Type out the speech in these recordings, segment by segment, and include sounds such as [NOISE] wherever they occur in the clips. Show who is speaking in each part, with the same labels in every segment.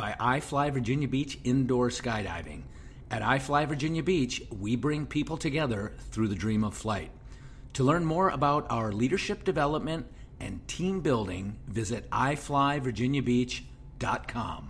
Speaker 1: by iFly Virginia Beach Indoor Skydiving. At iFly Virginia Beach, we bring people together through the dream of flight. To learn more about our leadership development and team building, visit iflyvirginiabeach.com.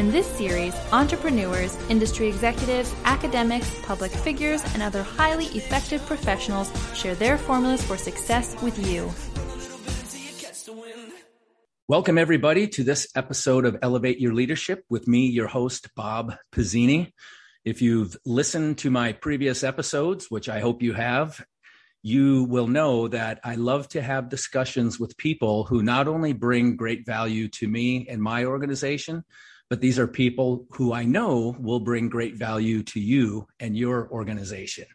Speaker 2: In this series, entrepreneurs, industry executives, academics, public figures, and other highly effective professionals share their formulas for success with you.
Speaker 1: Welcome, everybody, to this episode of Elevate Your Leadership with me, your host, Bob Pizzini. If you've listened to my previous episodes, which I hope you have, you will know that I love to have discussions with people who not only bring great value to me and my organization, but these are people who I know will bring great value to you and your organization.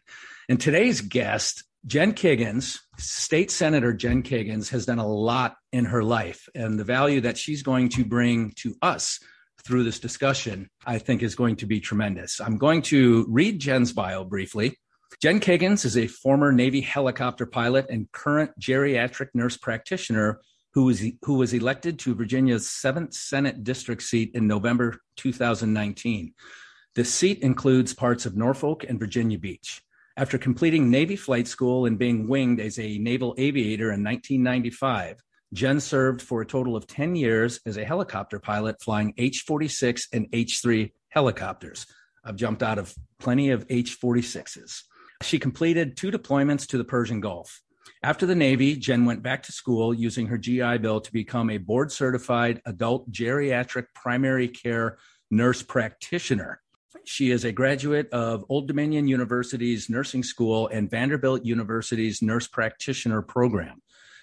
Speaker 1: And today's guest, Jen Kiggins, State Senator Jen Kiggins, has done a lot in her life, and the value that she's going to bring to us through this discussion, I think, is going to be tremendous. I'm going to read Jen's bio briefly. Jen Kiggins is a former Navy helicopter pilot and current geriatric nurse practitioner who was, who was elected to Virginia's 7th Senate District seat in November 2019. The seat includes parts of Norfolk and Virginia Beach. After completing Navy flight school and being winged as a naval aviator in 1995, Jen served for a total of 10 years as a helicopter pilot flying H 46 and H 3 helicopters. I've jumped out of plenty of H 46s. She completed two deployments to the Persian Gulf. After the Navy, Jen went back to school using her GI Bill to become a board certified adult geriatric primary care nurse practitioner. She is a graduate of Old Dominion University's nursing school and Vanderbilt University's nurse practitioner program.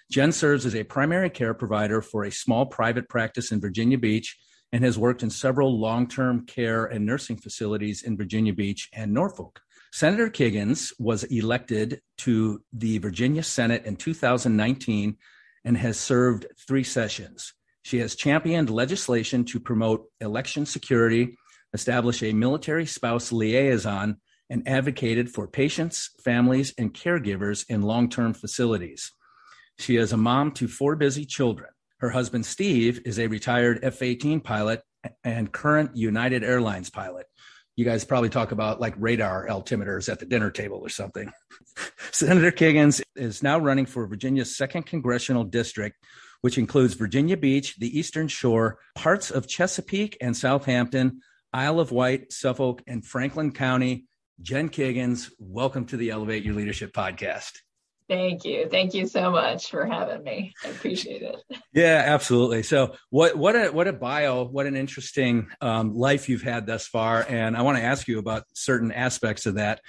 Speaker 1: Jen serves as a primary care provider for a small private practice in Virginia Beach and has worked in several long term care and nursing facilities in Virginia Beach and Norfolk. Senator Kiggins was elected to the Virginia Senate in 2019 and has served three sessions. She has championed legislation to promote election security, establish a military spouse liaison, and advocated for patients, families, and caregivers in long term facilities. She is a mom to four busy children. Her husband, Steve, is a retired F 18 pilot and current United Airlines pilot. You guys probably talk about like radar altimeters at the dinner table or something. [LAUGHS] Senator Kiggins is now running for Virginia's second congressional district, which includes Virginia Beach, the Eastern Shore, parts of Chesapeake and Southampton, Isle of Wight, Suffolk, and Franklin County. Jen Kiggins, welcome to the Elevate Your Leadership podcast.
Speaker 3: Thank you. Thank you so much for having me. I appreciate it.
Speaker 1: Yeah, absolutely. So, what what a what a bio, what an interesting um, life you've had thus far, and I want to ask you about certain aspects of that.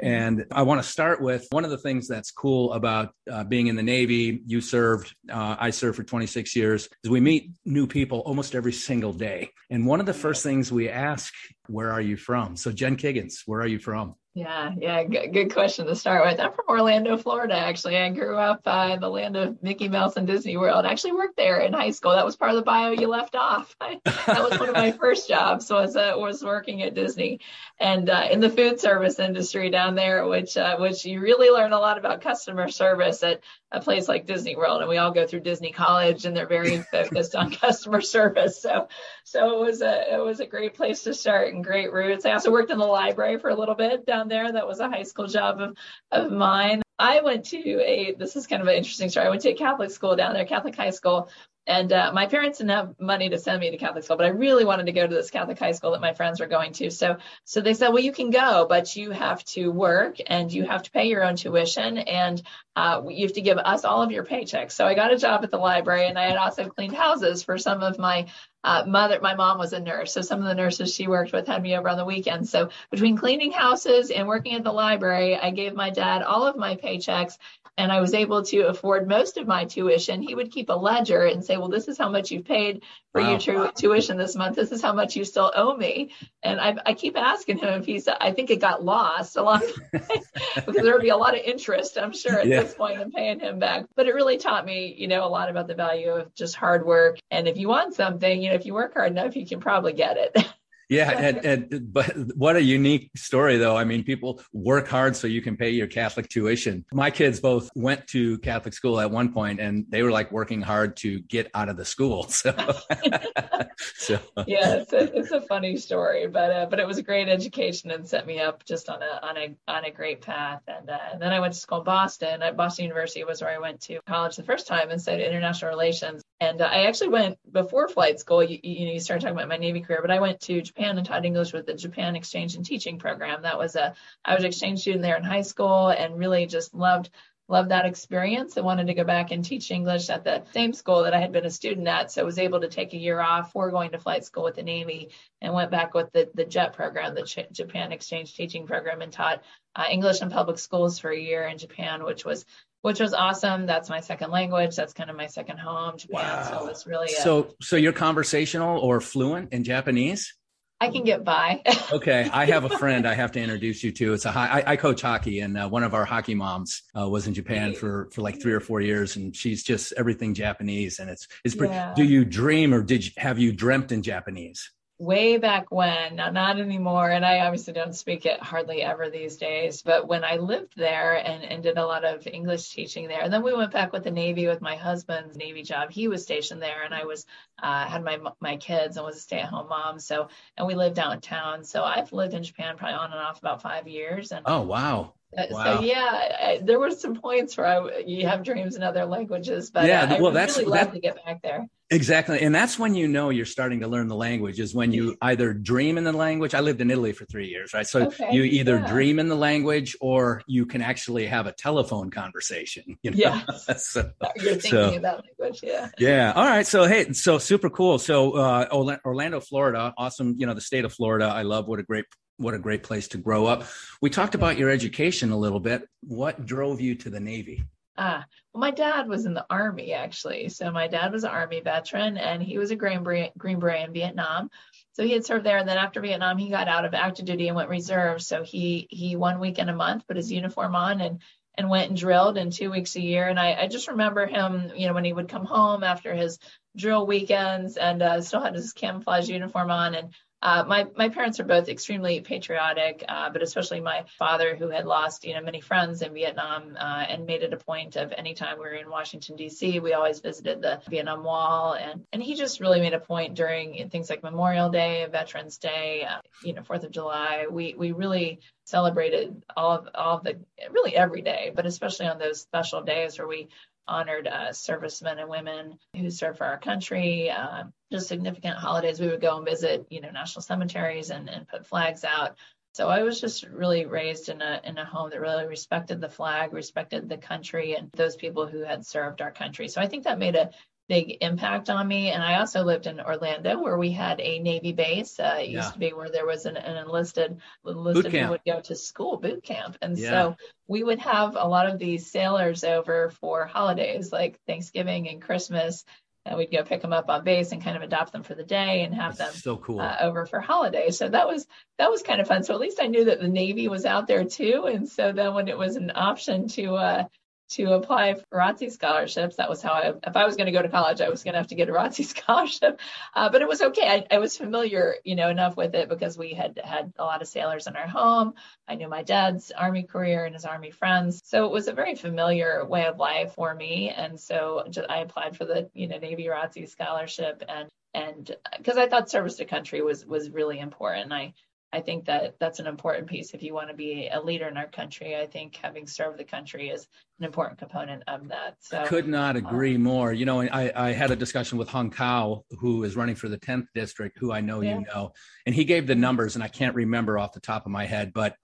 Speaker 1: And I want to start with one of the things that's cool about uh, being in the Navy. You served, uh, I served for 26 years, is we meet new people almost every single day. And one of the first things we ask, where are you from? So, Jen Kiggins, where are you from?
Speaker 3: Yeah, yeah, good, good question to start with. I'm from Orlando, Florida. Actually, I grew up uh, in the land of Mickey Mouse and Disney World. I actually worked there in high school. That was part of the bio you left off. I, [LAUGHS] that was one of my first jobs was uh, was working at Disney and uh, in the food service industry down there, which uh, which you really learn a lot about customer service at a place like Disney World. And we all go through Disney College, and they're very [LAUGHS] focused on customer service. So so it was a it was a great place to start and great roots. I also worked in the library for a little bit down there. That was a high school job of, of mine. I went to a, this is kind of an interesting story. I went to a Catholic school down there, Catholic high school, And uh, my parents didn't have money to send me to Catholic school, but I really wanted to go to this Catholic high school that my friends were going to. So, so they said, well, you can go, but you have to work and you have to pay your own tuition and uh, you have to give us all of your paychecks. So I got a job at the library and I had also cleaned houses for some of my uh, mother. My mom was a nurse. So some of the nurses she worked with had me over on the weekends. So between cleaning houses and working at the library, I gave my dad all of my paychecks and I was able to afford most of my tuition. He would keep a ledger and say, well, this is how much you've paid for
Speaker 1: Wow.
Speaker 3: your tu- tuition this month. This is how much you still owe me. And I, I keep asking him if he's, I think it got lost a lot [LAUGHS] because there would be a lot of interest, I'm sure, at
Speaker 1: Yeah.
Speaker 3: this point in paying him back. But it really taught me, you know, a lot about the value of just hard work. And if you want something, you know, if you work hard enough, you can probably get it. [LAUGHS]
Speaker 1: Yeah, and, and but what a unique story, though. I mean, people work hard so you can pay your Catholic tuition. My kids both went to Catholic school at one point, and they were like working hard to get out of the school. [LAUGHS] So, [LAUGHS] so
Speaker 3: yeah, it's a, it's a funny story, but uh, but it was a great education and set me up just on a on a on a great path. And uh, and then I went to school in Boston. At Boston University was where I went to college the first time and studied international relations. And uh, I actually went before flight school. You, you know, you started talking about my Navy career, but I went to Japan and taught English with the Japan Exchange and Teaching Program. That was a I was an exchange student there in high school and really just loved loved that experience and wanted to go back and teach English at the same school that I had been a student at. So I was able to take a year off for going to flight school with the Navy and went back with the, the JET program, the Ch- Japan Exchange Teaching Program, and taught uh, English in public schools for a year in Japan, which was which was awesome. That's my second language. That's kind of my second home, Japan. So
Speaker 1: Wow.
Speaker 3: it's really a,
Speaker 1: so so you're conversational or fluent in Japanese?
Speaker 3: I can get by. [LAUGHS]
Speaker 1: Okay, I have a friend I have to introduce you to. It's a hi- I, I coach hockey, and uh, one of our hockey moms uh, was in Japan for for like three or four years, and she's just everything Japanese, and it's it's. Pretty,
Speaker 3: Yeah.
Speaker 1: Do you dream or did you have you dreamt in Japanese?
Speaker 3: Way back when, now not anymore, and I obviously don't speak it hardly ever these days, but when I lived there and, and did a lot of English teaching there, and then we went back with the Navy with my husband's Navy job. He was stationed there, and I was uh, had my my kids and was a stay at home mom. So and we lived downtown. So I've lived in Japan probably on and off about five years, and
Speaker 1: Oh wow!
Speaker 3: uh,
Speaker 1: wow.
Speaker 3: so yeah, I, there were some points where I you have dreams in other languages, but
Speaker 1: Yeah,
Speaker 3: uh, I
Speaker 1: well,
Speaker 3: would
Speaker 1: that's-
Speaker 3: really love
Speaker 1: that-
Speaker 3: to get back there.
Speaker 1: Exactly. And that's when you know you're starting to learn the language is when you either dream in the language. I lived in Italy for three years, right? So
Speaker 3: Okay,
Speaker 1: you either
Speaker 3: yeah.
Speaker 1: dream in the language or you can actually have a telephone conversation. [LAUGHS] You know?
Speaker 3: Yeah. [LAUGHS]
Speaker 1: so, [LAUGHS]
Speaker 3: You're thinking
Speaker 1: so-
Speaker 3: about language, yeah.
Speaker 1: yeah. All right. So, hey, so super cool. So, uh, Orlando, Florida, awesome. You know, the state of Florida. I love what a great, what a great place to grow up. We talked about your education a little bit. What drove you to the Navy?
Speaker 3: Ah, well, my dad was in the army actually. So my dad was an army veteran, and he was a Green Beret, Green Beret in Vietnam. So he had served there, and then after Vietnam, he got out of active duty and went reserve. So he he one weekend a month put his uniform on and and went and drilled in two weeks a year. And I, I just remember him, you know, when he would come home after his drill weekends and uh, still had his camouflage uniform on. And uh, my my parents are both extremely patriotic, uh, but especially my father, who had lost you know many friends in Vietnam, uh, and made it a point of anytime we were in Washington D.C., we always visited the Vietnam Wall, and and he just really made a point during things like Memorial Day, Veterans Day, uh, you know Fourth of July. We we really celebrated all of all of the really every day, but especially on those special days where we honored uh, servicemen and women who served for our country. Uh, just significant holidays, we would go and visit, you know, national cemeteries and, and put flags out. So I was just really raised in a in a home that really respected the flag, respected the country, and those people who had served our country. So I think that made a big impact on me. And I also lived in Orlando, where we had a Navy base. Uh, it used
Speaker 1: Yeah.
Speaker 3: to be where there was an, an enlisted enlisted who would go to school boot camp, and
Speaker 1: Yeah.
Speaker 3: so we would have a lot of these sailors over for holidays like Thanksgiving and Christmas. And we'd go pick them up on base and kind of adopt them for the day and have them
Speaker 1: so cool.
Speaker 3: uh, over for holidays. So that was that was kind of fun. So at least I knew that the Navy was out there too. And so then when it was an option to uh, to apply for ROTC scholarships, that was how I. If I was going to go to college, I was going to have to get a ROTC [LAUGHS] scholarship. Uh, but it was okay. I, I was familiar, you know, enough with it because we had had a lot of sailors in our home. I knew my dad's army career and his army friends, so it was a very familiar way of life for me. And so ju- I applied for the you know Navy ROTC scholarship and and because I thought service to country was was really important. I I think that that's an important piece if you want to be a leader in our country. I think having served the country is an important component of that. So
Speaker 1: Could not agree
Speaker 3: um,
Speaker 1: more. You know, I, I had a discussion with Hung Cao, who is running for the 10th district, who I know
Speaker 3: Yeah.
Speaker 1: you know, and he gave the numbers, and I can't remember off the top of my head, but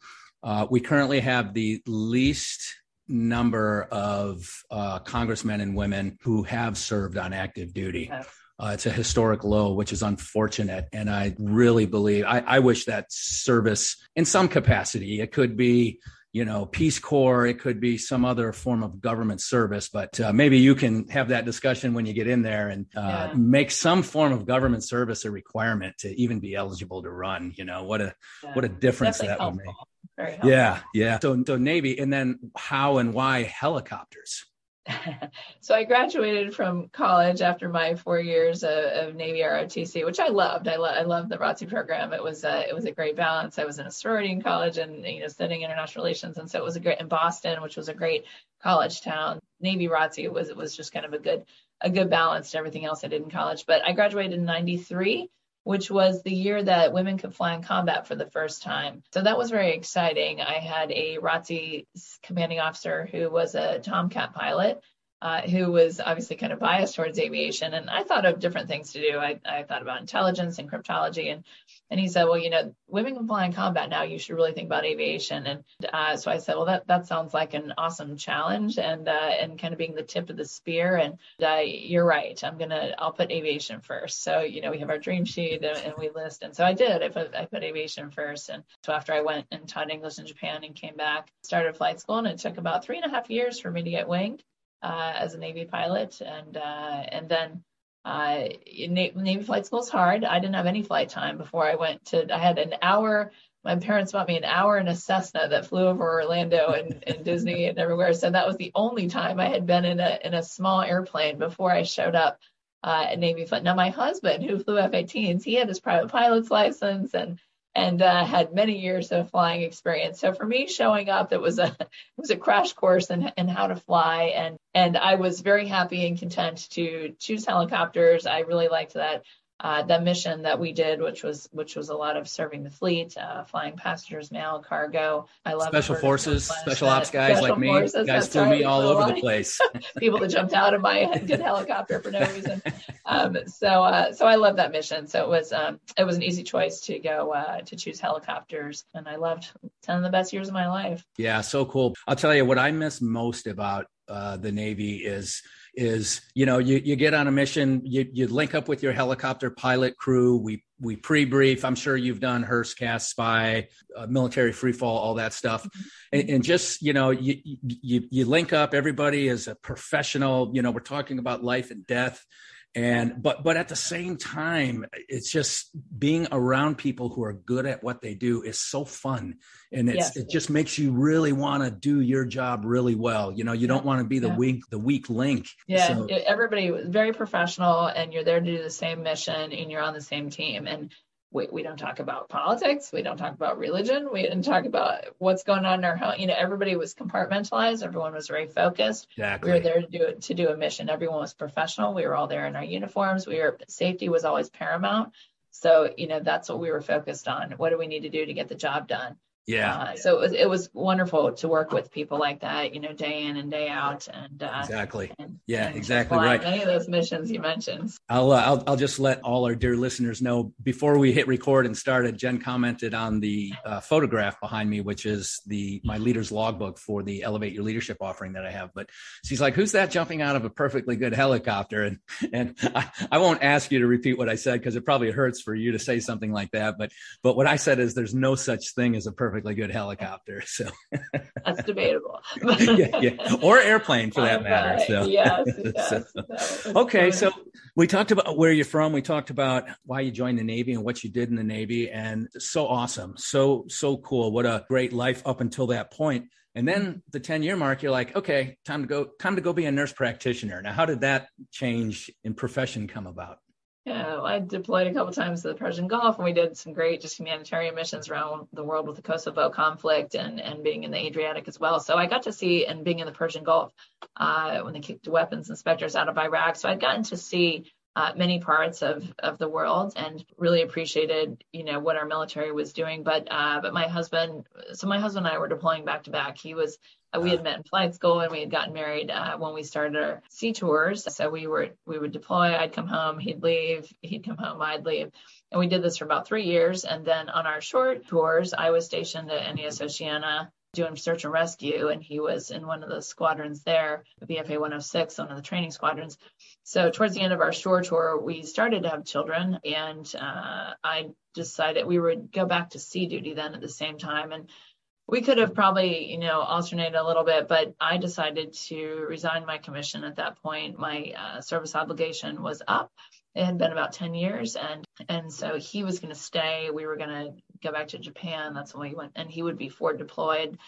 Speaker 1: uh, we currently have the least number of uh, congressmen and women who have served on active duty.
Speaker 3: Yes.
Speaker 1: Uh, it's a historic low, which is unfortunate. And I really believe, I, I wish that service in some capacity, it could be, you know, Peace Corps, it could be some other form of government service, but uh, maybe you can have that discussion when you get in there and uh,
Speaker 3: Yeah.
Speaker 1: make some form of government service a requirement to even be eligible to run. You know, what a,
Speaker 3: yeah,
Speaker 1: what a difference
Speaker 3: definitely
Speaker 1: that would make.
Speaker 3: helpful. Very helpful.
Speaker 1: Yeah. Yeah. So, so Navy and then how and why helicopters? [LAUGHS]
Speaker 3: so I graduated from college after my four years of, of Navy ROTC, which I loved. I, lo- I loved the ROTC program. It was a, it was a great balance. I was in a sorority in college and you know studying international relations, and so it was a great in Boston, which was a great college town. Navy ROTC was it was just kind of a good a good balance to everything else I did in college. But I graduated in '93 which was the year that women could fly in combat for the first time. So that was very exciting. I had a ROTC commanding officer who was a Tomcat pilot. Uh, who was obviously kind of biased towards aviation, and I thought of different things to do. I, I thought about intelligence and cryptology, and and he said, well, you know, women can fly in combat now. You should really think about aviation. And uh, so I said, well, that that sounds like an awesome challenge, and uh, and kind of being the tip of the spear. And uh, you're right. I'm gonna I'll put aviation first. So you know, we have our dream sheet and, and we list, and so I did. I put I put aviation first. And so after I went and taught English in Japan and came back, started flight school, and it took about three and a half years for me to get winged uh, as a Navy pilot, and uh, and then uh, Navy flight school is hard. I didn't have any flight time before I went to. I had an hour. My parents bought me an hour in a Cessna that flew over Orlando and, [LAUGHS] and Disney and everywhere. So that was the only time I had been in a in a small airplane before I showed up uh, at Navy flight. Now my husband, who flew F-18s, he had his private pilot's license and and uh, had many years of flying experience. So for me, showing up, it was a [LAUGHS] it was a crash course in, in how to fly, and and I was very happy and content to choose helicopters. I really liked that uh, that mission that we did, which was which was a lot of serving the fleet, uh, flying passengers, mail, cargo. I love
Speaker 1: Special forces, special ops guys
Speaker 3: Special
Speaker 1: like me,
Speaker 3: forces,
Speaker 1: guys flew me all over the place. [LAUGHS]
Speaker 3: people that jumped out of my [LAUGHS] good helicopter for no reason. Um, so, uh, so I love that mission. So it was, um, it was an easy choice to go uh, to choose helicopters, and I loved ten of the best years of my life.
Speaker 1: Yeah, so cool. I'll tell you what I miss most about uh, the Navy is is you know you you get on a mission, you you link up with your helicopter pilot crew. We we pre-brief. I'm sure you've done HRST, Cast, SPIE, uh, military freefall, all that stuff, and, and just you know you, you you link up. Everybody is a professional. You know we're talking about life and death and but but at the same time it's just being around people who are good at what they do is so fun and it's
Speaker 3: Yes.
Speaker 1: it just makes you really want to do your job really well you know you don't want to be the
Speaker 3: Yeah.
Speaker 1: weak the weak link
Speaker 3: Yeah,
Speaker 1: So-
Speaker 3: everybody was very professional, and you're there to do the same mission, and you're on the same team. And we, we don't talk about politics, we don't talk about religion, we didn't talk about what's going on in our home. You know, everybody was compartmentalized, everyone was very focused.
Speaker 1: exactly
Speaker 3: we were there to do to do a mission. Everyone was professional. We were all there in our uniforms. We were safety was always paramount. So you know that's what we were focused on. What do we need to do to get the job done?
Speaker 1: Yeah
Speaker 3: Uh, so it was it was wonderful to work with people like that. You know, day in and day out. And uh,
Speaker 1: exactly
Speaker 3: and,
Speaker 1: Yeah,
Speaker 3: and
Speaker 1: exactly right.
Speaker 3: Many of those missions you mentioned.
Speaker 1: I'll, uh, I'll I'll just let all our dear listeners know before we hit record and started. Jen commented on the uh, photograph behind me, which is the my leader's logbook for the Elevate Your Leadership offering that I have. But she's like, "Who's that jumping out of a perfectly good helicopter?" And and I, I won't ask you to repeat what I said because it probably hurts for you to say something like that. But but what I said is, there's no such thing as a perfectly good helicopter. [LAUGHS] So
Speaker 3: That's debatable. [LAUGHS]
Speaker 1: yeah, yeah, or airplane for that matter. So
Speaker 3: yes, [LAUGHS] yes.
Speaker 1: So Okay, so we talked about where you're from. We talked about why you joined the Navy and what you did in the Navy, and so awesome, so so cool. What a great life up until that point. And then the 10 year mark, you're like, okay, time to go, time to go be a nurse practitioner. Now, how did that change in profession come about?
Speaker 3: Yeah, I deployed a couple times to the Persian Gulf, and we did some great just humanitarian missions around the world with the Kosovo conflict and and being in the Adriatic as well. So I got to see and being in the Persian Gulf uh, when they kicked weapons inspectors out of Iraq. So I'd gotten to see uh, many parts of of the world and really appreciated you know what our military was doing. But uh, but my husband, so my husband and I were deploying back to back. He was uh, we had met in flight school and we had gotten married uh, when we started our sea tours. So we were we would deploy. I'd come home, he'd leave, he'd come home, I'd leave, and we did this for about three years. And then on our short tours, I was stationed at NAS Oceana doing search and rescue, and he was in one of the squadrons there, the VFA 106, one of the training squadrons. So towards the end of our shore tour, we started to have children, and uh, I decided we would go back to sea duty then at the same time, and we could have probably, you know, alternated a little bit, but I decided to resign my commission at that point. My uh, service obligation was up. It had been about 10 years and and so he was going to stay. We were going to go back to Japan. That's when we went and he would be forward deployed.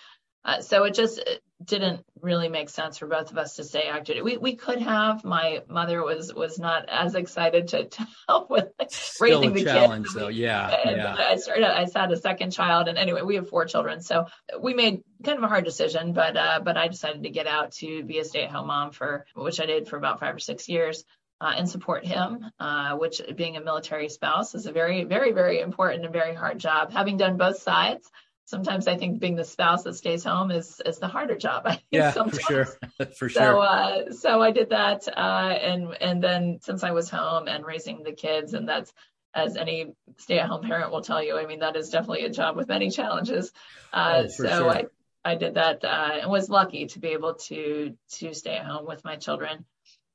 Speaker 3: Uh, so it just it didn't really make sense for both of us to stay active. We we could have. My mother was was not as excited to, to help with [LAUGHS]
Speaker 1: Still
Speaker 3: raising the
Speaker 1: challenge,
Speaker 3: kids.
Speaker 1: though. Yeah,
Speaker 3: And
Speaker 1: yeah.
Speaker 3: I started. I had a second child, and anyway, we have four children. So we made kind of a hard decision, but uh, but I decided to get out to be a stay-at-home mom for which I did for about five or six years. Uh, and support him, uh, which being a military spouse is a very, very, very important and very hard job. Having done both sides, sometimes I think being the spouse that stays home is is the harder job. [LAUGHS] I think
Speaker 1: Yeah, for sure. [LAUGHS] for
Speaker 3: So,
Speaker 1: sure.
Speaker 3: uh, so I did that, uh, and and then since I was home and raising the kids, and that's as any stay-at-home parent will tell you. I mean, that is definitely a job with many challenges. Uh,
Speaker 1: Oh,
Speaker 3: so
Speaker 1: sure.
Speaker 3: I I did that uh, and was lucky to be able to to stay at home with my children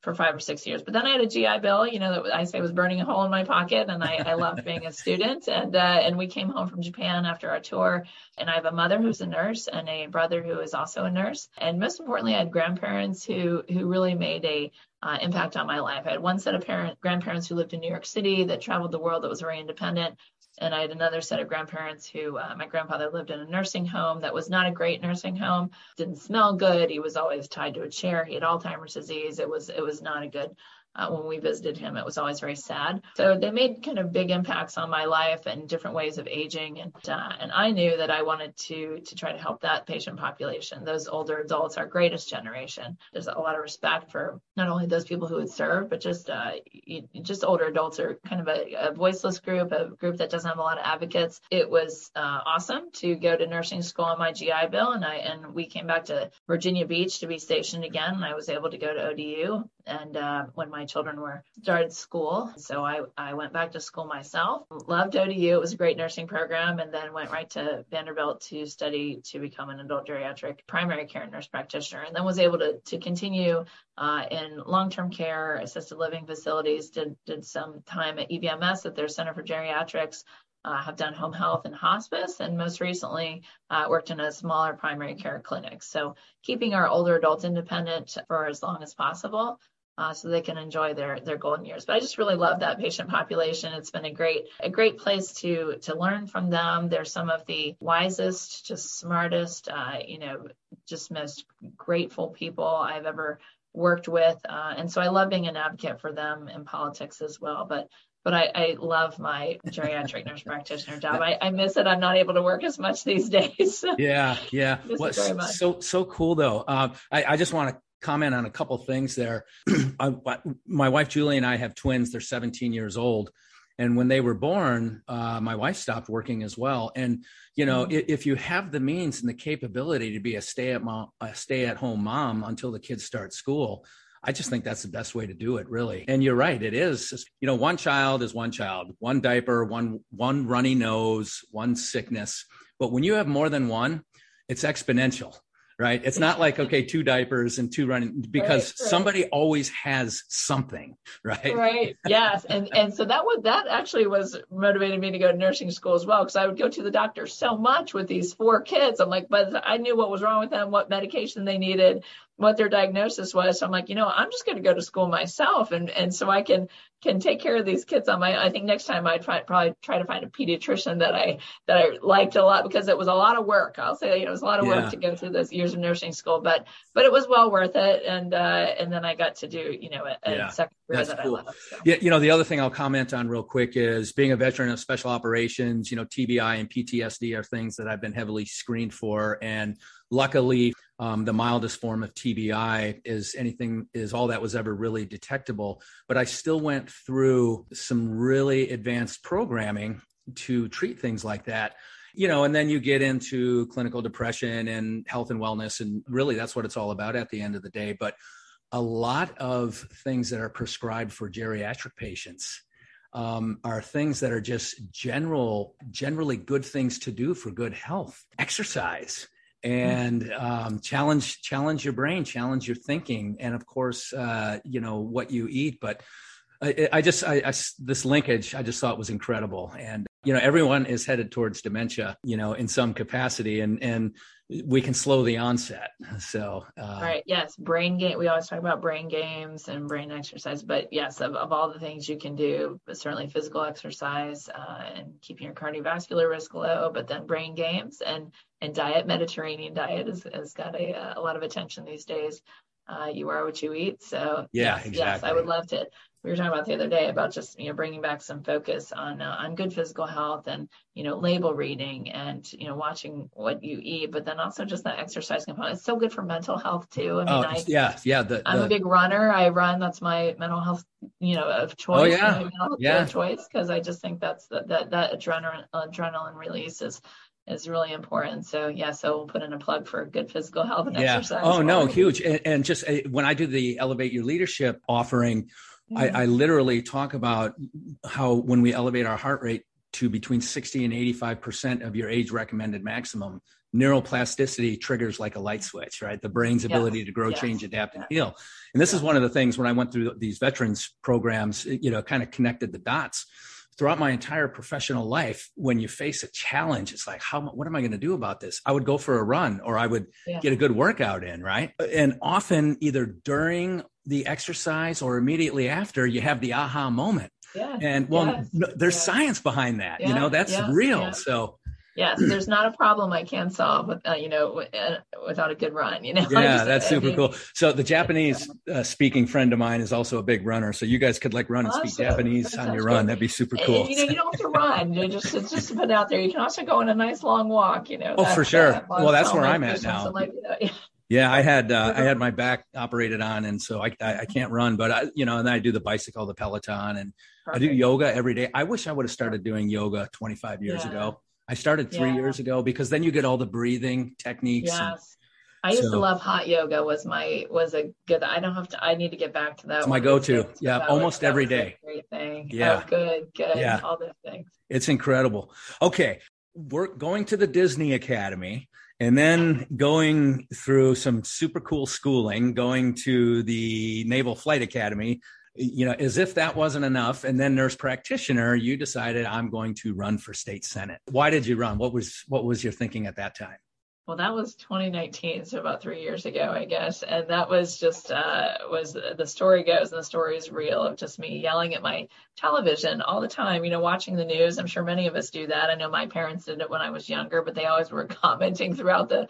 Speaker 3: for five or six years. But then I had a GI Bill, you know, that I say was burning a hole in my pocket, and I, I loved being a student. [LAUGHS] And uh, and we came home from Japan after our tour, and I have a mother who's a nurse and a brother who is also a nurse. And most importantly, I had grandparents who who really made a uh, impact on my life. I had one set of parent grandparents who lived in New York City that traveled the world that was very independent. And I had another set of grandparents who, uh, my grandfather lived in a nursing home that was not a great nursing home, didn't smell good. He was always tied to a chair. He had Alzheimer's disease. It was, it was not a good uh, when we visited him, it was always very sad. So they made kind of big impacts on my life and different ways of aging. And uh, and I knew that I wanted to to try to help that patient population, those older adults, our greatest generation. There's a lot of respect for not only those people who would serve, but just uh, just older adults are kind of a, a voiceless group, a group that doesn't have a lot of advocates. It was uh, awesome to go to nursing school on my GI Bill, and I and we came back to Virginia Beach to be stationed again. And I was able to go to ODU and uh, when my children were started school so I, I went back to school myself loved odu it was a great nursing program and then went right to vanderbilt to study to become an adult geriatric primary care nurse practitioner and then was able to, to continue uh, in long-term care assisted living facilities did, did some time at evms at their center for geriatrics uh, have done home health and hospice, and most recently uh, worked in a smaller primary care clinic. So keeping our older adults independent for as long as possible. Uh, so they can enjoy their their golden years. But I just really love that patient population. It's been a great a great place to to learn from them. They're some of the wisest, just smartest, uh, you know, just most grateful people I've ever worked with. Uh, and so I love being an advocate for them in politics as well. But but I, I love my geriatric nurse [LAUGHS] practitioner job. I, I miss it. I'm not able to work as much these [LAUGHS] days.
Speaker 1: Yeah, yeah. Well, so so cool though. Um, I, I just want to comment on a couple things there. [CLEARS THROAT] I, my wife Julie and I have twins. They're 17 years old, and when they were born, uh, my wife stopped working as well. And you know,
Speaker 3: Mhm.
Speaker 1: if, if you have the means and the capability to be a stay at mom, a stay at home mom until the kids start school. I just think that's the best way to do it, really. And you're right, it is. You know, one child is one child, one diaper, one one runny nose, one sickness. But when you have more than one, it's exponential, right? It's not like okay, two diapers and two running because
Speaker 3: Right, right.
Speaker 1: somebody always has something, right?
Speaker 3: right yes and [LAUGHS] and so that was that actually was motivated me to go to nursing school as well because i would go to the doctor so much with these four kids i'm like but i knew what was wrong with them what medication they needed what their diagnosis was so i'm like you know i'm just going to go to school myself and and so i can can take care of these kids on my i think next time i'd try, probably try to find a pediatrician that i that i liked a lot because it was a lot of work i'll say you know it was a lot of
Speaker 1: Yeah.
Speaker 3: work to go through those years of nursing school but but it was well worth it and uh and then i got to do you know a, a
Speaker 1: Yeah,
Speaker 3: second career that
Speaker 1: cool.
Speaker 3: i love so.
Speaker 1: Yeah, you know, the other thing I'll comment on real quick is being a veteran of special operations, you know, TBI and PTSD are things that I've been heavily screened for. And luckily, Um, the mildest form of TBI is anything is all that was ever really detectable. But I still went through some really advanced programming to treat things like that. You know, and then you get into clinical depression and health and wellness, and really that's what it's all about at the end of the day. But a lot of things that are prescribed for geriatric patients um, are things that are just general, generally good things to do for good health. Exercise, and um, challenge challenge your brain challenge your thinking and of course uh, you know what you eat but i, I just I, I, this linkage i just thought was incredible and you know everyone is headed towards dementia you know in some capacity and and we can slow the onset so
Speaker 3: uh, right yes brain game we always talk about brain games and brain exercise but yes of, of all the things you can do but certainly physical exercise uh, and keeping your cardiovascular risk low but then brain games and and diet mediterranean diet has, has got a, a lot of attention these days uh, you are what you eat so
Speaker 1: yeah
Speaker 3: yes,
Speaker 1: exactly.
Speaker 3: yes i would love to we were talking about the other day about just you know bringing back some focus on uh, on good physical health and you know label reading and you know watching what you eat, but then also just that exercise component. It's so good for mental health too. I mean,
Speaker 1: oh,
Speaker 3: I,
Speaker 1: yeah, yeah. The,
Speaker 3: I'm a big runner. I run. That's my mental health, you know, of choice.
Speaker 1: Oh yeah,
Speaker 3: yeah. choice because I just think that's the, that that adrenaline adrenaline release is is really important. So yeah, so we'll put in a plug for good physical health and
Speaker 1: yeah.
Speaker 3: exercise.
Speaker 1: Oh no, huge. And, and just uh, when I do the Elevate Your Leadership offering I, I literally talk about how when we elevate our heart rate to between 60 and 85% of your age recommended maximum, neuroplasticity triggers like a light switch, right? The brain's ability yes. to grow, yes. change, adapt, and heal. And this is one of the things when I went through these veterans programs, you know, kind of connected the dots. Throughout my entire professional life, when you face a challenge, it's like, how, what am I going to do about this? I would go for a run or I would yeah. get a good workout in, right? And often, either during the exercise or immediately after, you have the aha moment.
Speaker 3: Yeah.
Speaker 1: And well,
Speaker 3: yes.
Speaker 1: there's yes. science behind that. Yeah. You know, that's real. So
Speaker 3: yes, [CLEARS THROAT] there's not a problem I can't solve with, uh, you know, uh, without a good run, you know? [LAUGHS]
Speaker 1: Yeah, that's super I mean, cool. So the Japanese uh, speaking friend of mine is also a big runner. So you guys could like run and awesome. speak Japanese that on your run. That'd be super cool.
Speaker 3: And, you know, you don't have to run. You just, it's just to put out there. You can also go on a nice long walk, you know.
Speaker 1: Oh, for sure. well, that's where I'm at now. Like yeah, I had uh, I [LAUGHS] had my back operated on, and so I, I, I can't run, but I you know, and I do the bicycle, the Peloton, and Perfect. I do yoga every day. I wish I would have started doing yoga 25 years yeah. ago. I started three yeah. years ago because then you get all the breathing techniques.
Speaker 3: Yes. And, I used so, to love hot yoga was my was a good I don't have to I need to get back to that.
Speaker 1: It's my go-to. Yeah, almost
Speaker 3: was,
Speaker 1: every day.
Speaker 3: Great thing.
Speaker 1: Oh, yeah.
Speaker 3: Oh, good, good.
Speaker 1: Yeah.
Speaker 3: All those things.
Speaker 1: It's incredible. Okay. We're going to the Disney Academy and then going through some super cool schooling, going to the Naval Flight Academy, you know, as if that wasn't enough. And then nurse practitioner, you decided I'm going to run for state senate. Why did you run? What was what was your thinking at that time?
Speaker 3: well that was 2019 so about three years ago i guess and that was just uh, was the story goes and the story is real of just me yelling at my television all the time you know watching the news i'm sure many of us do that i know my parents did it when i was younger but they always were [LAUGHS] commenting throughout the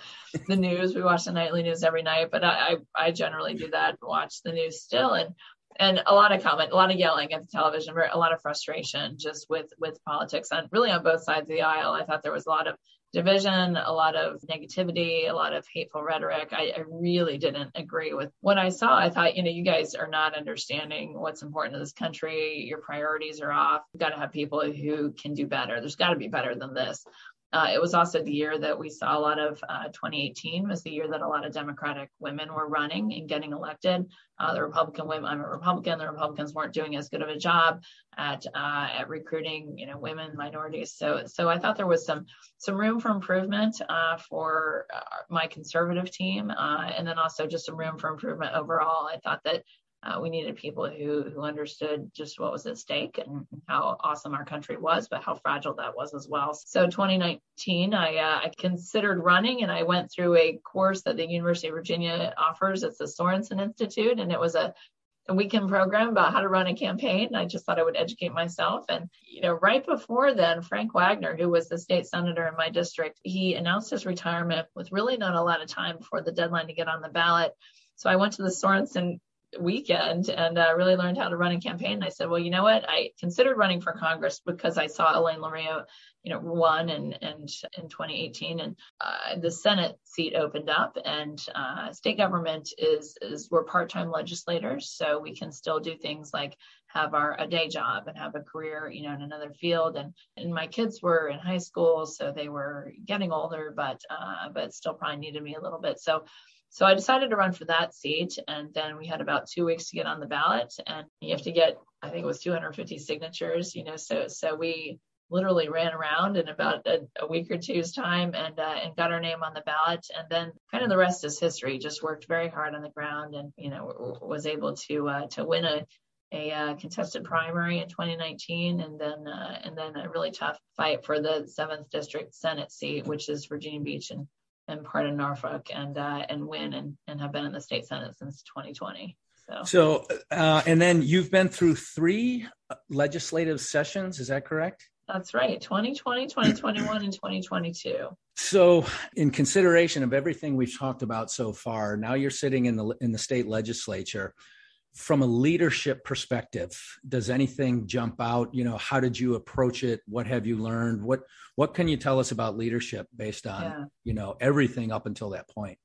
Speaker 3: the news we watch the nightly news every night but i i, I generally do that watch the news still and and a lot of comment, a lot of yelling at the television, a lot of frustration just with with politics and really on both sides of the aisle. I thought there was a lot of division, a lot of negativity, a lot of hateful rhetoric. I, I, really didn't agree with what I saw. I thought, you know, you guys are not understanding what's important to this country. Your priorities are off. You've got to have people who can do better. There's got to be better than this. Uh, it was also the year that we saw a lot of uh, 2018 was the year that a lot of Democratic women were running and getting elected. Uh, the Republican women, I'm a Republican. The Republicans weren't doing as good of a job at uh, at recruiting, you know, women, minorities. So so I thought there was some some room for improvement uh, for uh, my conservative team, and then also just some room for improvement overall. I thought that uh, we needed people who who understood just what was at stake and how awesome our country was, but how fragile that was as well. So 2019, I uh, I considered running, and I went through a course that the University of Virginia offers. It's the Sorensen Institute, and it was a a weekend program about how to run a campaign. I just thought I would educate myself. And, you know, right before then, Frank Wagner, who was the state senator in my district, he announced his retirement with really not a lot of time before the deadline to get on the ballot. So I went to the Sorensen weekend and uh, really learned how to run a campaign. And I said, well, you know what? I considered running for Congress because I saw Elaine Luria, you know, won and and in 2018, and uh, the Senate seat opened up, and uh, state government is is we're part-time legislators, so we can still do things like have our a day job and have a career, you know, in another field. And and my kids were in high school, so they were getting older, but uh, but still probably needed me a little bit. So so I decided to run for that seat, and then we had about two weeks to get on the ballot, and you have to get, I think it was 250 signatures, you know. So so we literally ran around in about a, a week or two's time and uh, and got our name on the ballot, and then kind of the rest is history. Just worked very hard on the ground, and you know was able to uh, to win a a uh, contested primary in 2019, and then uh, and then a really tough fight for the seventh district Senate seat, which is Virginia Beach and and part of Norfolk, and uh, and win and and have been in the state senate since 2020. So,
Speaker 1: so uh, and then you've been through three legislative sessions. Is that correct?
Speaker 3: That's right. 2020, 2021, and 2022.
Speaker 1: So, in consideration of everything we've talked about so far, now you're sitting in the in the state legislature from a leadership perspective does anything jump out? You know how did you approach it? What have you learned? What what can you tell us about leadership based on yeah. you know everything up until that point?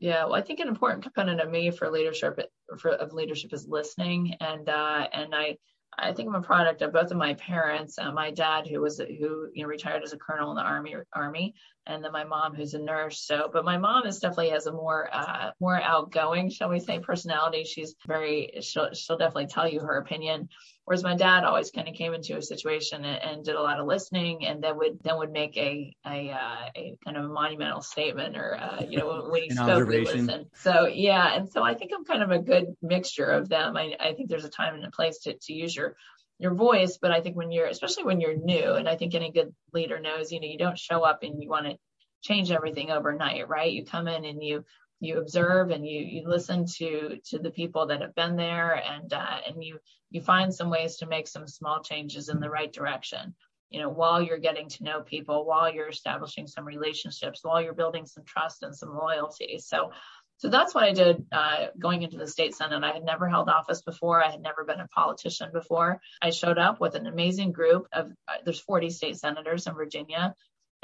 Speaker 3: Yeah well i think an important component of me for leadership for, of leadership is listening and uh and i I think I'm a product of both of my parents. Uh, my dad, who was who you know retired as a colonel in the army, army, and then my mom, who's a nurse. So, but my mom is definitely has a more uh, more outgoing, shall we say, personality. She's very she'll she'll definitely tell you her opinion. Whereas my dad always kind of came into a situation and, and, did a lot of listening, and then would then would make a a, uh, a kind of a monumental statement, or uh, you know when he [LAUGHS] spoke, we listen. So yeah, and so I think I'm kind of a good mixture of them. I, I think there's a time and a place to to use your your voice, but I think when you're especially when you're new, and I think any good leader knows, you know, you don't show up and you want to change everything overnight, right? You come in and you you observe and you you listen to to the people that have been there and uh, and you you find some ways to make some small changes in the right direction. You know while you're getting to know people while you're establishing some relationships while you're building some trust and some loyalty. So so that's what i did uh, going into the state senate. I had never held office before. I had never been a politician before. I showed up with an amazing group of uh, there's 40 state senators in virginia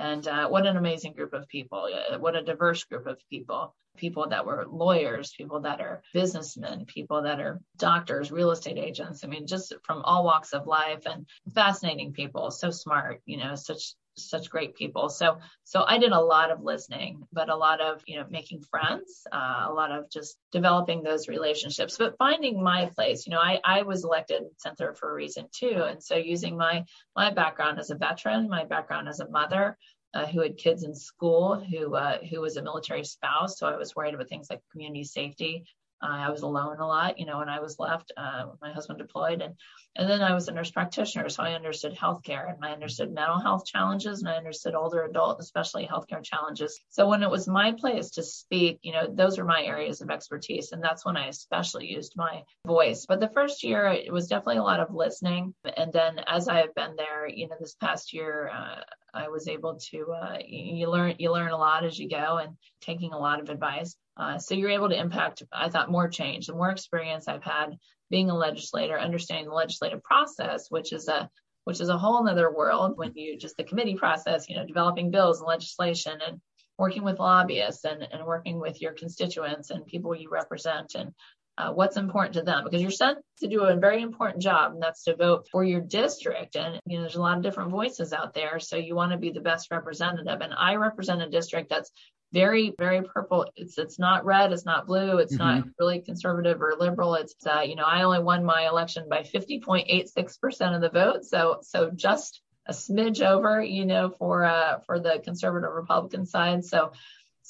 Speaker 3: and uh, what an amazing group of people. What a diverse group of people. People that were lawyers, people that are businessmen, people that are doctors, real estate agents. I mean, just from all walks of life and fascinating people. So smart, you know, such such great people. So so I did a lot of listening, but a lot of you know making friends, uh, a lot of just developing those relationships, but finding my place. You know, I I was elected center for a reason too, and so using my my background as a veteran, my background as a mother. Uh, who had kids in school, who uh, who was a military spouse, so I was worried about things like community safety, uh, I was alone a lot, you know, when I was left. Uh, my husband deployed, and and then I was a nurse practitioner, so I understood healthcare and I understood mental health challenges, and I understood older adult, especially healthcare challenges. So when it was my place to speak, you know, those are my areas of expertise, and that's when I especially used my voice. But the first year, it was definitely a lot of listening, and then as I have been there, you know, this past year. Uh, I was able to uh, you learn you learn a lot as you go and taking a lot of advice. Uh, so you're able to impact, I thought, more change. The more experience I've had being a legislator, understanding the legislative process, which is a which is a whole other world when you just the committee process, you know, developing bills and legislation and working with lobbyists and, and working with your constituents and people you represent and uh, what's important to them because you're sent to do a very important job and that's to vote for your district. And you know there's a lot of different voices out there so you want to be the best representative. And i represent a district that's very very purple. It's it's not red it's not blue it's mm-hmm. not really conservative or liberal. It's uh, you know i only won my election by 50.86% of the vote so so just a smidge over you know for uh for the conservative republican side. So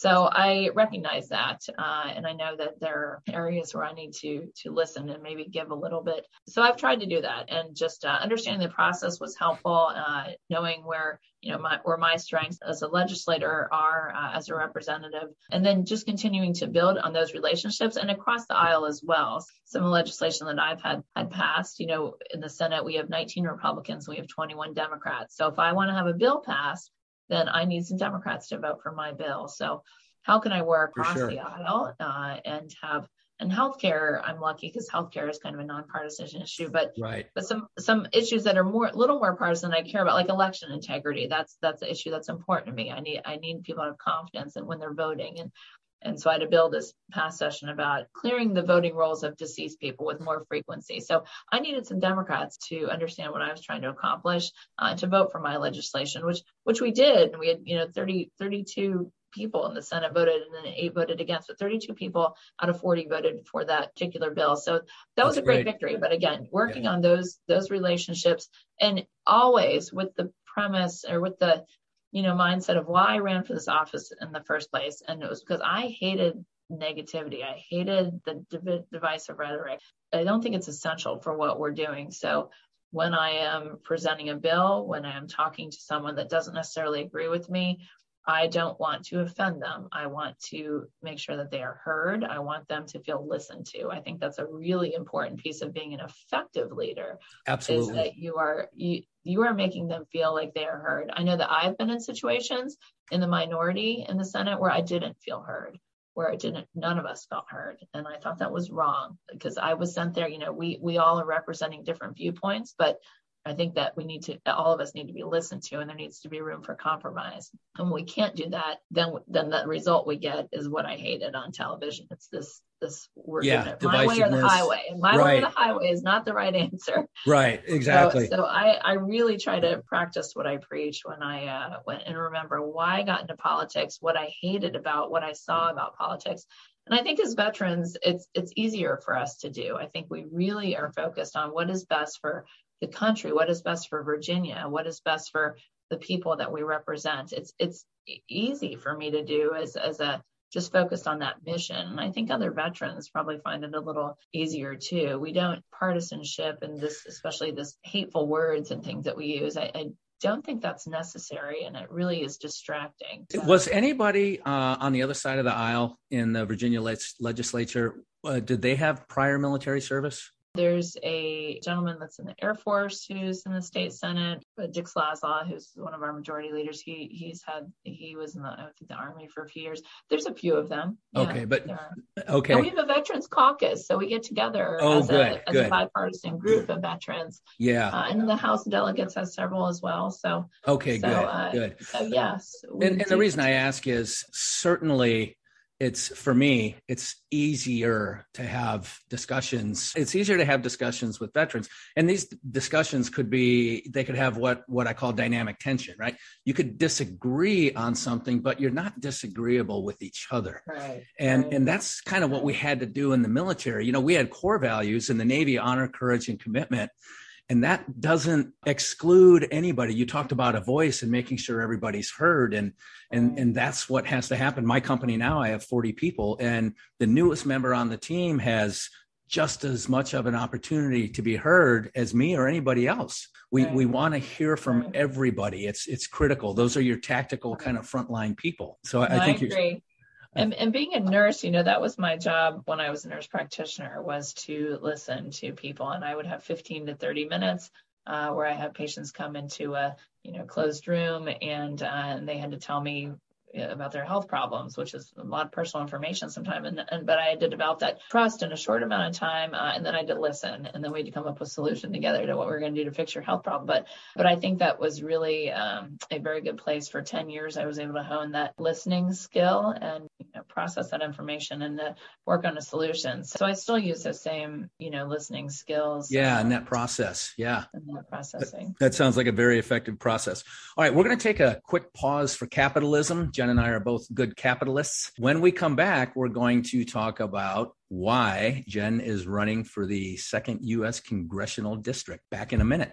Speaker 3: so I recognize that, uh, and I know that there are areas where I need to to listen and maybe give a little bit. So I've tried to do that, and just uh, understanding the process was helpful. Uh, knowing where you know my where my strengths as a legislator are uh, as a representative, and then just continuing to build on those relationships and across the aisle as well. Some legislation that I've had had passed, you know, in the Senate we have 19 Republicans, we have 21 Democrats. So if I want to have a bill passed then I need some Democrats to vote for my bill. So how can I work across sure. the aisle uh, and have And healthcare, I'm lucky because healthcare is kind of a nonpartisan issue, but
Speaker 1: Right.
Speaker 3: but some some issues that are more a little more partisan I care about, like election integrity. That's that's the issue that's important to me. I need I need people to have confidence in when they're voting. And and so I had a bill this past session about clearing the voting rolls of deceased people with more frequency. So I needed some Democrats to understand what I was trying to accomplish, uh, to vote for my legislation, which which we did. And we had you know 30 32 people in the Senate voted and then eight voted against, but 32 people out of 40 voted for that particular bill. So that was a great
Speaker 1: great.
Speaker 3: victory. But again, working on those those relationships and always with the premise or with the you know mindset of why I ran for this office in the first place, and it was because I hated negativity. I hated the div- divisive rhetoric. I don't think it's essential for what we're doing. So when I am presenting a bill, when I am talking to someone that doesn't necessarily agree with me, I don't want to offend them. I want to make sure that they are heard. I want them to feel listened to. I think that's a really important piece of being an effective leader is
Speaker 1: Absolutely.
Speaker 3: that you are you you are making them feel like they are heard. I know that I've been in situations in the minority in the Senate where I didn't feel heard, where it didn't none of us felt heard. And I thought that was wrong because I was sent there, you know, we we all are representing different viewpoints, but I think that we need to, all of us need to be listened to, and there needs to be room for compromise. And when we can't do that, then then the result we get is what I hated on television. It's this this we're
Speaker 1: Yeah,
Speaker 3: doing it my way or the highway, my way or the highway is not the right [LAUGHS] answer.
Speaker 1: Right. Exactly.
Speaker 3: So, so I, I really try to practice what I preach when I uh, went and remember why I got into politics, what I hated about what I saw about politics. And I think as veterans, it's it's easier for us to do. I think we really are focused on what is best for the country, what is best for Virginia, what is best for the people that we represent. It's it's easy for me to do as as a just focused on that mission. And I think other veterans probably find it a little easier too. We don't partisanship and this, especially this hateful words and things that we use. I, I don't think that's necessary, and it really is distracting. So-
Speaker 1: Was anybody uh, on the other side of the aisle in the Virginia leg- legislature? Uh, did they have prior military service?
Speaker 3: There's a gentleman that's in the Air Force who's in the state senate, Dick Saslaw, who's one of our majority leaders. He he's had he was in the I think the army for a few years. There's a few of them.
Speaker 1: Okay, but- Okay.
Speaker 3: And we have a veterans caucus, so we get together
Speaker 1: Oh,
Speaker 3: as,
Speaker 1: good,
Speaker 3: a, as
Speaker 1: good.
Speaker 3: a bipartisan group of veterans.
Speaker 1: yeah.
Speaker 3: Uh, and the House of Delegates has several as well. So,
Speaker 1: Okay.
Speaker 3: so,
Speaker 1: good.
Speaker 3: uh,
Speaker 1: good.
Speaker 3: so yes. we
Speaker 1: And, and the reason I ask is certainly it's for me, it's easier to have discussions. It's easier to have discussions with veterans. And these discussions could be, they could have what, what I call dynamic tension, right? You could disagree on something, but you're not disagreeable with each other.
Speaker 3: Right.
Speaker 1: And
Speaker 3: right.
Speaker 1: and that's kind of what we had to do in the military. You know, we had core values in the Navy, honor, courage, and commitment. And that doesn't exclude anybody. You talked about a voice and making sure everybody's heard. And and and that's what has to happen. My company now, I have 40 people, and the newest member on the team has just as much of an opportunity to be heard as me or anybody else. We
Speaker 3: Right.
Speaker 1: we want to hear from everybody. It's it's critical. Those are your tactical kind of frontline people. So I,
Speaker 3: No,
Speaker 1: I think you're
Speaker 3: agree. And, and being a nurse, you know, that was my job when I was a nurse practitioner was to listen to people, and I would have 15 to 30 minutes uh, where I had patients come into a you know closed room, and uh, and they had to tell me about their health problems, which is a lot of personal information sometimes. And, and but I had to develop that trust in a short amount of time, uh, and then I had to listen, and then we had to come up with a solution together to what we are going to do to fix your health problem. But but I think that was really um, a very good place for 10 years. I was able to hone that listening skill and you know, process that information and uh, work on a solution. So I still use those same you know listening skills.
Speaker 1: yeah,
Speaker 3: uh,
Speaker 1: and that process. Yeah.
Speaker 3: and that processing.
Speaker 1: That sounds like a very effective process. All right, we're going to take a quick pause for capitalism. Jen and I are both good capitalists. When we come back, we're going to talk about why Jen is running for the second U.S. congressional district. Back in a minute.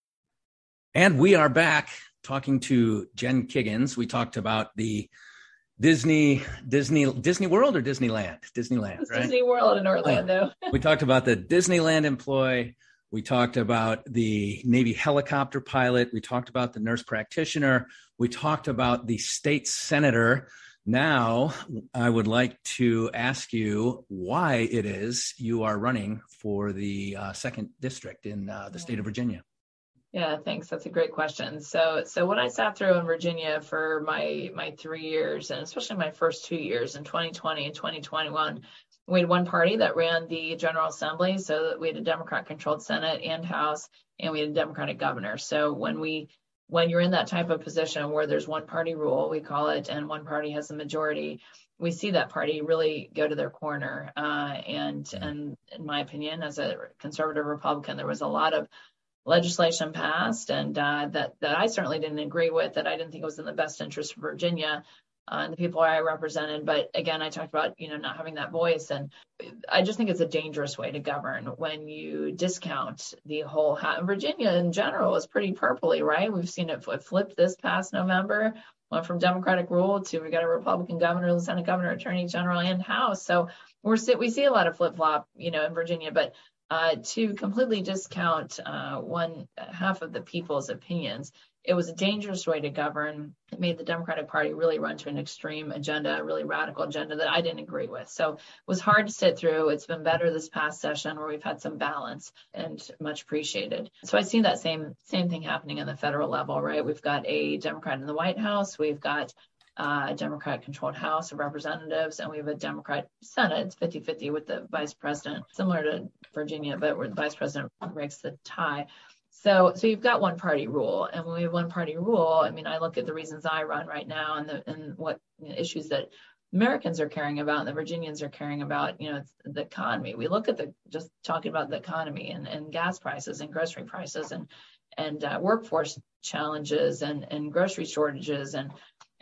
Speaker 1: And we are back talking to Jen Kiggins. We talked about the Disney, Disney, Disney World or Disneyland? Disneyland, right?
Speaker 3: Disney World in Orlando.
Speaker 1: we talked about the Disneyland employee. We talked about the Navy helicopter pilot. We talked about the nurse practitioner. We talked about the state senator. Now, I would like to ask you why it is you are running for the uh, second district in uh, the state of Virginia.
Speaker 3: Yeah, thanks. That's a great question. So, so when I sat through in Virginia for my my three years, and especially my first two years in 2020 and 2021, we had one party that ran the General Assembly, so that we had a Democrat-controlled Senate and House, and we had a Democratic governor. So when we when you're in that type of position where there's one party rule, we call it, and one party has the majority, we see that party really go to their corner. Uh, and and in my opinion, as a conservative Republican, there was a lot of legislation passed and uh, that that I certainly didn't agree with that I didn't think it was in the best interest of Virginia uh, and the people I represented. But again, I talked about you know not having that voice, and I just think it's a dangerous way to govern when you discount the whole. Ha- Virginia in general is pretty purpley, right? We've seen it flip this past November. Went from Democratic rule to we got a Republican governor, Lieutenant Governor, Attorney General, and House. So we're we see a lot of flip flop, you know, in Virginia. But uh, to completely discount uh, one half of the people's opinions. It was a dangerous way to govern. It made the Democratic Party really run to an extreme agenda, a really radical agenda that I didn't agree with. So it was hard to sit through. It's been better this past session where we've had some balance and much appreciated. So I see that same same thing happening in the federal level, right? We've got a Democrat in the White House. We've got uh, a Democrat controlled House of Representatives, and we have a Democrat Senate. It's 50 50 with the vice president, similar to Virginia, but where the vice president breaks the tie. So, so you've got one party rule, and when we have one party rule, I mean, I look at the reasons I run right now and the and what you know, issues that Americans are caring about and the Virginians are caring about, you know, the economy. We look at the just talking about the economy and, and gas prices and grocery prices and and uh, workforce challenges and and grocery shortages and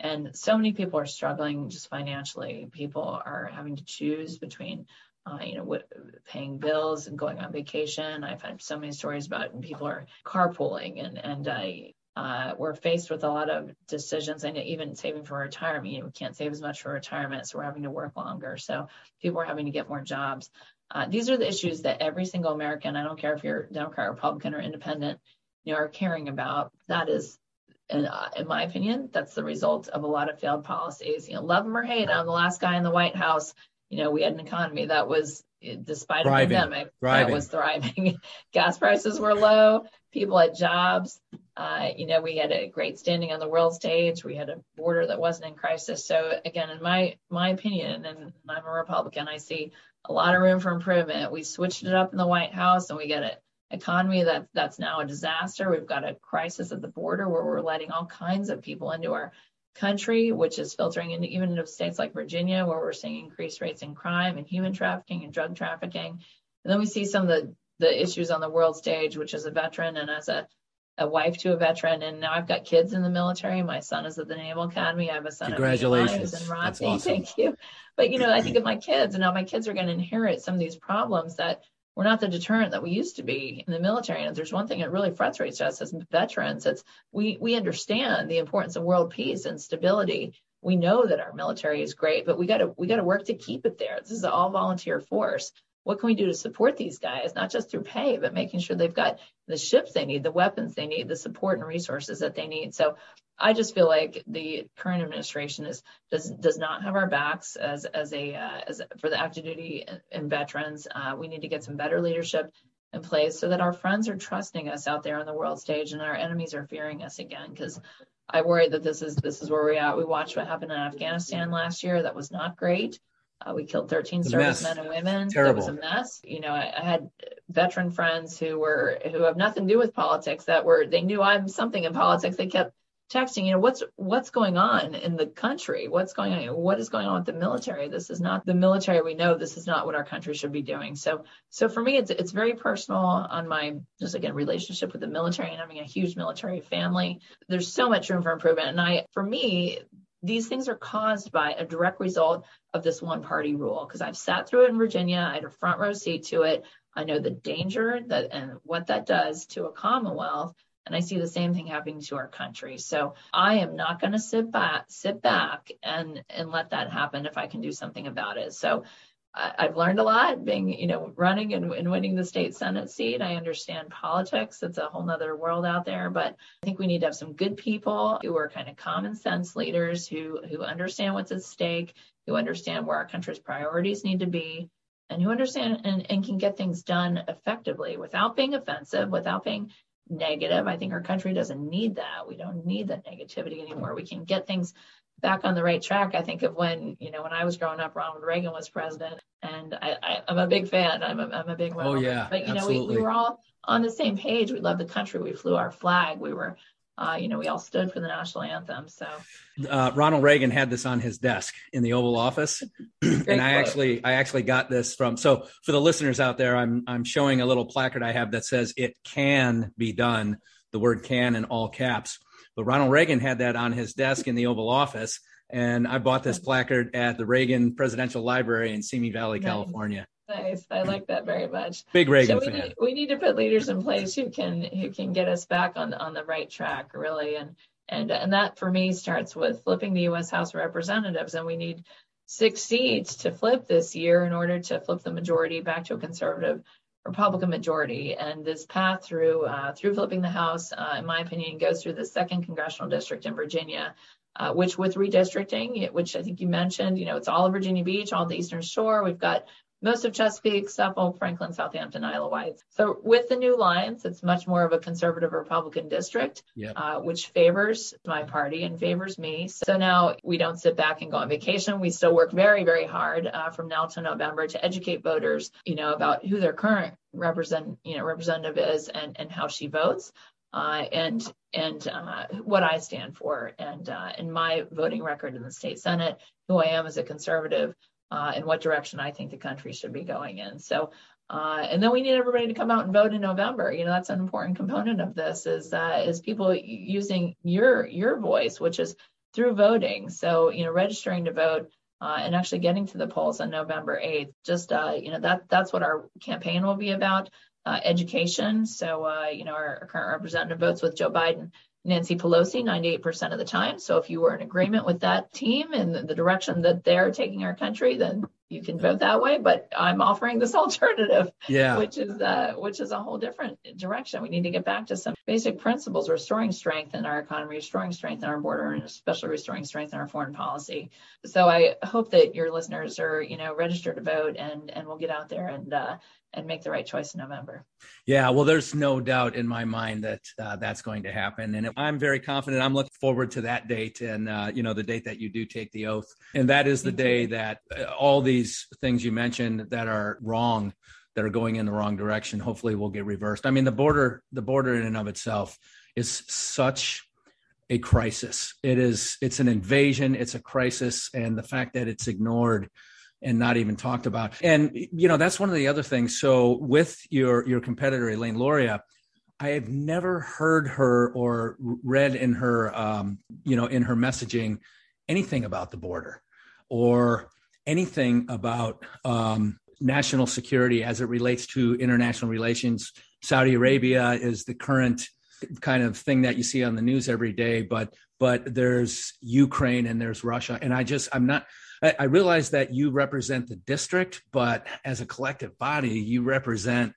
Speaker 3: and so many people are struggling just financially. People are having to choose between, uh, you know, paying bills and going on vacation. I've had so many stories about people are carpooling and and I. Uh, we're faced with a lot of decisions and even saving for retirement. You know, we can't save as much for retirement, so we're having to work longer. So people are having to get more jobs. Uh, these are the issues that every single American, I don't care if you're Democrat, Republican, or Independent, you know, are caring about. That is and uh, in my opinion, that's the result of a lot of failed policies. You know, love them or hate them, the last guy in the White House, you know, we had an economy that was, despite
Speaker 1: Thriving.
Speaker 3: a pandemic,
Speaker 1: Thriving.
Speaker 3: that was thriving. [LAUGHS] Gas prices were low, people had jobs. Uh, you know, we had a great standing on the world stage. We had a border that wasn't in crisis. So again, in my my opinion, and I'm a Republican, I see a lot of room for improvement. We switched it up in the White House, and we got it economy that that's now a disaster. We've got a crisis at the border where we're letting all kinds of people into our country, which is filtering into even into states like Virginia, where we're seeing increased rates in crime and human trafficking and drug trafficking. And then we see some of the the issues on the world stage, which is a veteran and as a a wife to a veteran, and now I've got kids in the military. My son is at the Naval Academy. I have a son.
Speaker 1: Congratulations.
Speaker 3: in
Speaker 1: That's awesome.
Speaker 3: Thank you. But you know, I think of [CLEARS THROAT] my kids, and now my kids are going to inherit some of these problems that we're not the deterrent that we used to be in the military. And there's one thing that really frustrates us as veterans, it's we we understand the importance of world peace and stability. We know that our military is great, but we got to we got to work to keep it there. This is an all volunteer force. What can we do to support these guys, not just through pay, but making sure they've got the ships they need, the weapons they need, the support and resources that they need. So I just feel like the current administration is does does not have our backs as as a uh, as for the active duty and, veterans. Uh, we need to get some better leadership in place so that our friends are trusting us out there on the world stage and our enemies are fearing us again. Because I worry that this is this is where we're at. We watched what happened in Afghanistan last year. That was not great. Uh, we killed 13
Speaker 1: It's a
Speaker 3: servicemen and women.
Speaker 1: Terrible.
Speaker 3: That was a mess. You know, I, I had veteran friends who were who have nothing to do with politics that were they knew I'm something in politics. They kept texting, you know, what's what's going on in the country? What's going on? What is going on with the military? This is not the military we know. This is not what our country should be doing. So so for me it's it's very personal on my just again relationship with the military and having a huge military family. There's so much room for improvement. And I for me, these things are caused by a direct result of this one party rule because I've sat through it in Virginia. I had a front row seat to it. I know the danger that and what that does to a commonwealth And I see the same thing happening to our country. So I am not going to sit back, sit back and, and let that happen if I can do something about it. So I've learned a lot being, you know, running and, and, winning the state Senate seat. I understand politics. It's a whole nother world out there, but I think we need to have some good people who are kind of common sense leaders who, who understand what's at stake, who understand where our country's priorities need to be, and who understand and, and can get things done effectively without being offensive, without being negative. I think our country doesn't need that. We don't need that negativity anymore. We can get things back on the right track. I think of when, you know, when I was growing up, Ronald Reagan was president, and I, I'm a big fan. I'm a, I'm a big oh,
Speaker 1: Ronald. Oh yeah,
Speaker 3: but you absolutely. know, we, we were all on the same page. We loved the country. We flew our flag. We were, uh, you know, we all stood for the national anthem. So
Speaker 1: uh, Ronald Reagan had this on his desk in the Oval Office, [CLEARS THROAT] and I actually, I actually got this from. So for the listeners out there, I'm I'm showing a little placard I have that says "It can be done." The word "can" in all caps but Ronald Reagan had that on his desk in the Oval Office. And I bought this placard at the Reagan Presidential Library in Simi Valley, nice. California.
Speaker 3: Nice. I like that very much.
Speaker 1: Big Reagan
Speaker 3: so we
Speaker 1: fan.
Speaker 3: Need, we need to put leaders in place who can who can get us back on on the right track, really. And and and that for me starts with flipping the U.S. House of Representatives, and we need six seats to flip this year in order to flip the majority back to a conservative Republican majority. And this path through uh, through flipping the House, uh, in my opinion, goes through the second congressional district in Virginia, uh, which with redistricting, which I think you mentioned, you know, it's all of Virginia Beach, all the Eastern Shore. We've got most of Chesapeake, Suffolk, Franklin, Southampton, Isle of Wight. So with the new lines, it's much more of a conservative Republican district,
Speaker 1: yep.
Speaker 3: uh, which favors my party and favors me. So now we don't sit back and go on vacation. We still work very, very hard uh, from now to November to educate voters, you know, about who their current represent, you know, representative is and and how she votes. Uh, and and uh, what I stand for, and uh, in my voting record in the state senate, who I am as a conservative, uh, and what direction I think the country should be going in. So, uh, and then we need everybody to come out and vote in November. You know, that's an important component of this is uh, is people using your your voice, which is through voting. So, you know, registering to vote. Uh, and actually getting to the polls on November 8th. Just uh, you know that that's what our campaign will be about. Uh, education. So uh, you know our, our, current representative votes with Joe Biden Nancy Pelosi 98% of the time. So if you were in agreement with that team and the direction that they're taking our country, then you can vote that way. But I'm offering this [LAUGHS] alternative,
Speaker 1: yeah.
Speaker 3: which is uh, which is a whole different direction. We need to get back to some basic principles, restoring strength in our economy, restoring strength in our border, and especially restoring strength in our foreign policy. So I hope that your listeners are, you know, registered to vote, and and we'll get out there and uh, and make the right choice in November.
Speaker 1: Yeah, well, there's no doubt in my mind that uh, that's going to happen, and I'm very confident. I'm looking forward to that date, and uh, you know, the date that you do take the oath, and that is the day that all all these things you mentioned that are wrong, that are going in the wrong direction, hopefully will get reversed. I mean, the border, the border in and of itself is such a crisis. It is. It's an invasion. It's a crisis, and the fact that it's ignored and not even talked about. And you know, that's one of the other things. So with your your competitor Elaine Luria, I have never heard her or read in her um, you know in her messaging anything about the border or anything about um, national security as it relates to international relations. Saudi Arabia is the current kind of thing that you see on the news every day, but but there's Ukraine and there's Russia, and I just I'm not I, I realize that you represent the district, but as a collective body, you represent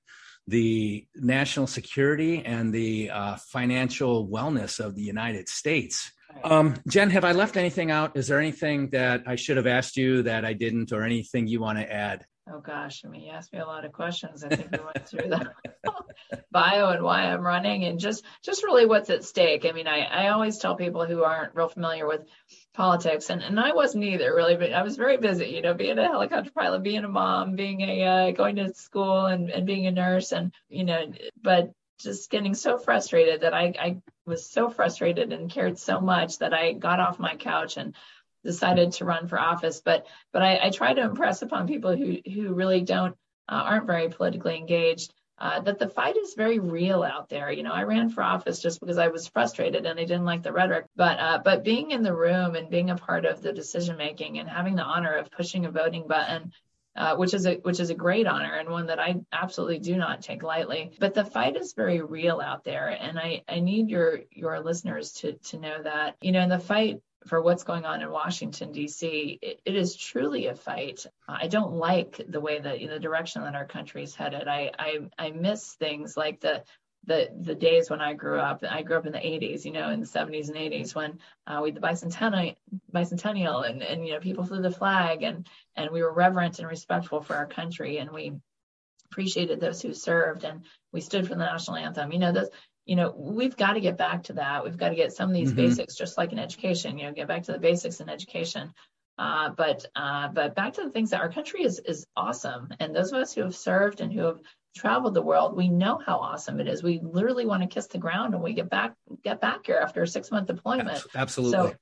Speaker 1: the national security and the uh, financial wellness of the United States. Um, Jen, have I left anything out? Is there anything that I should have asked you that I didn't, or anything you want to add?
Speaker 3: Oh gosh, I mean, you asked me a lot of questions. I think we went through the [LAUGHS] bio and why I'm running, and just just really what's at stake. I mean, I I always tell people who aren't real familiar with politics, and and I wasn't either really, but I was very busy, you know, being a helicopter pilot, being a mom, being a uh, going to school, and and being a nurse, and you know, but just getting so frustrated that I I was so frustrated and cared so much that I got off my couch and decided to run for office. But but I, I try to impress upon people who who really don't uh, aren't very politically engaged uh, that the fight is very real out there. You know, I ran for office just because I was frustrated and I didn't like the rhetoric. But uh, but being in the room and being a part of the decision making and having the honor of pushing a voting button uh, which is a which is a great honor and one that I absolutely do not take lightly. But the fight is very real out there, and I I need your your listeners to to know that you know in the fight for what's going on in Washington D.C. It, it is truly a fight. I don't like the way that you know, the direction that our country is headed. I, I I miss things like the the the days when I grew up. I grew up in the 80s, you know, in the 70s and 80s when uh, we had the bicentennial, bicentennial, and and you know people flew the flag, and and we were reverent and respectful for our country, and we appreciated those who served, and we stood for the national anthem. You know, those. You know, we've got to get back to that. We've got to get some of these
Speaker 1: Mhm.
Speaker 3: basics, just like in education. You know, get back to the basics in education. Uh, but uh, but back to the things that our country is is awesome, and those of us who have served and who have traveled the world, we know how awesome it is. We literally want to kiss the ground when we get back get back here after a six month deployment.
Speaker 1: Absolutely.
Speaker 3: So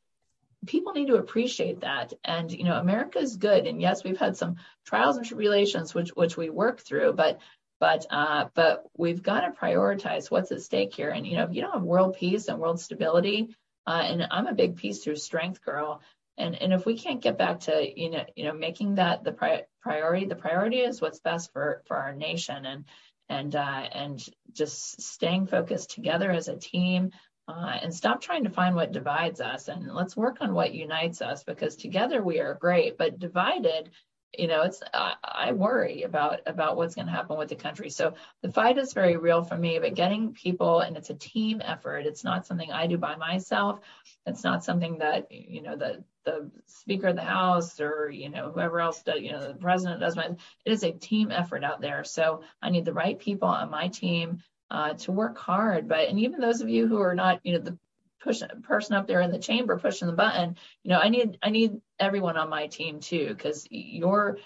Speaker 3: people need to appreciate that. And you know, America is good. And yes, we've had some trials and tribulations which which we work through, but but uh, but we've got to prioritize what's at stake here. And you know, if you don't have world peace and world stability, uh, and I'm a big peace through strength girl. And and if we can't get back to you know you know making that the pri- priority, the priority is what's best for for our nation and and uh, and just staying focused together as a team uh, and stop trying to find what divides us. And let's work on what unites us because together we are great but divided you know it's i, I worry about about what's going to happen with the country. So the fight is very real for me but getting people and it's a team effort. It's not something i do by myself. It's not something that you know the the speaker of the house or you know whoever else does you know the president does my it is a team effort out there. So i need the right people on my team uh, to work hard. But and even those of you who are not, you know, the push person up there in the chamber pushing the button, you know, I need I need everyone on my team too, because your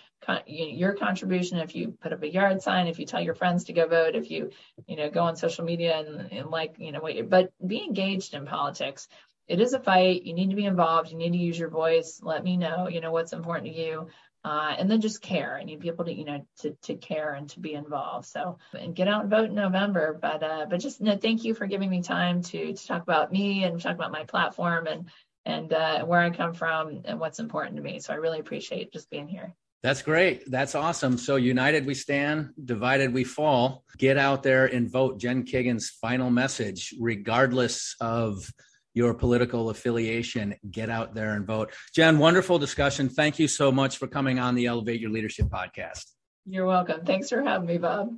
Speaker 3: your contribution, if you put up a yard sign, if you tell your friends to go vote, if you you know go on social media and, and like you know what, you but be engaged in politics. It is a fight. You need to be involved. You need to use your voice. Let me know, you know, what's important to you. Uh, and then just care. I need people to, you know, to, to care and to be involved. So, and get out and vote in November. But, uh, but just no, thank you for giving me time to to talk about me and talk about my platform and and uh, where I come from and what's important to me. So I really appreciate just being here.
Speaker 1: That's great. That's awesome. So united we stand, divided we fall. Get out there and vote. Jen Kiggins' final message, regardless of your political affiliation, get out there and vote. Jen, wonderful discussion. Thank you so much for coming on the Elevate Your Leadership podcast.
Speaker 3: You're welcome. Thanks for having me, Bob.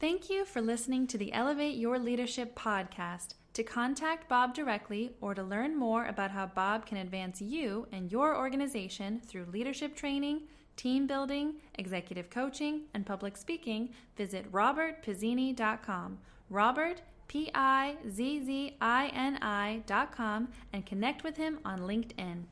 Speaker 2: Thank you for listening to the Elevate Your Leadership podcast. To contact Bob directly or to learn more about how Bob can advance you and your organization through leadership training, team building, executive coaching, and public speaking, visit robertpizzini.com. Robert, P I Z Z I N I dot com, and connect with him on LinkedIn.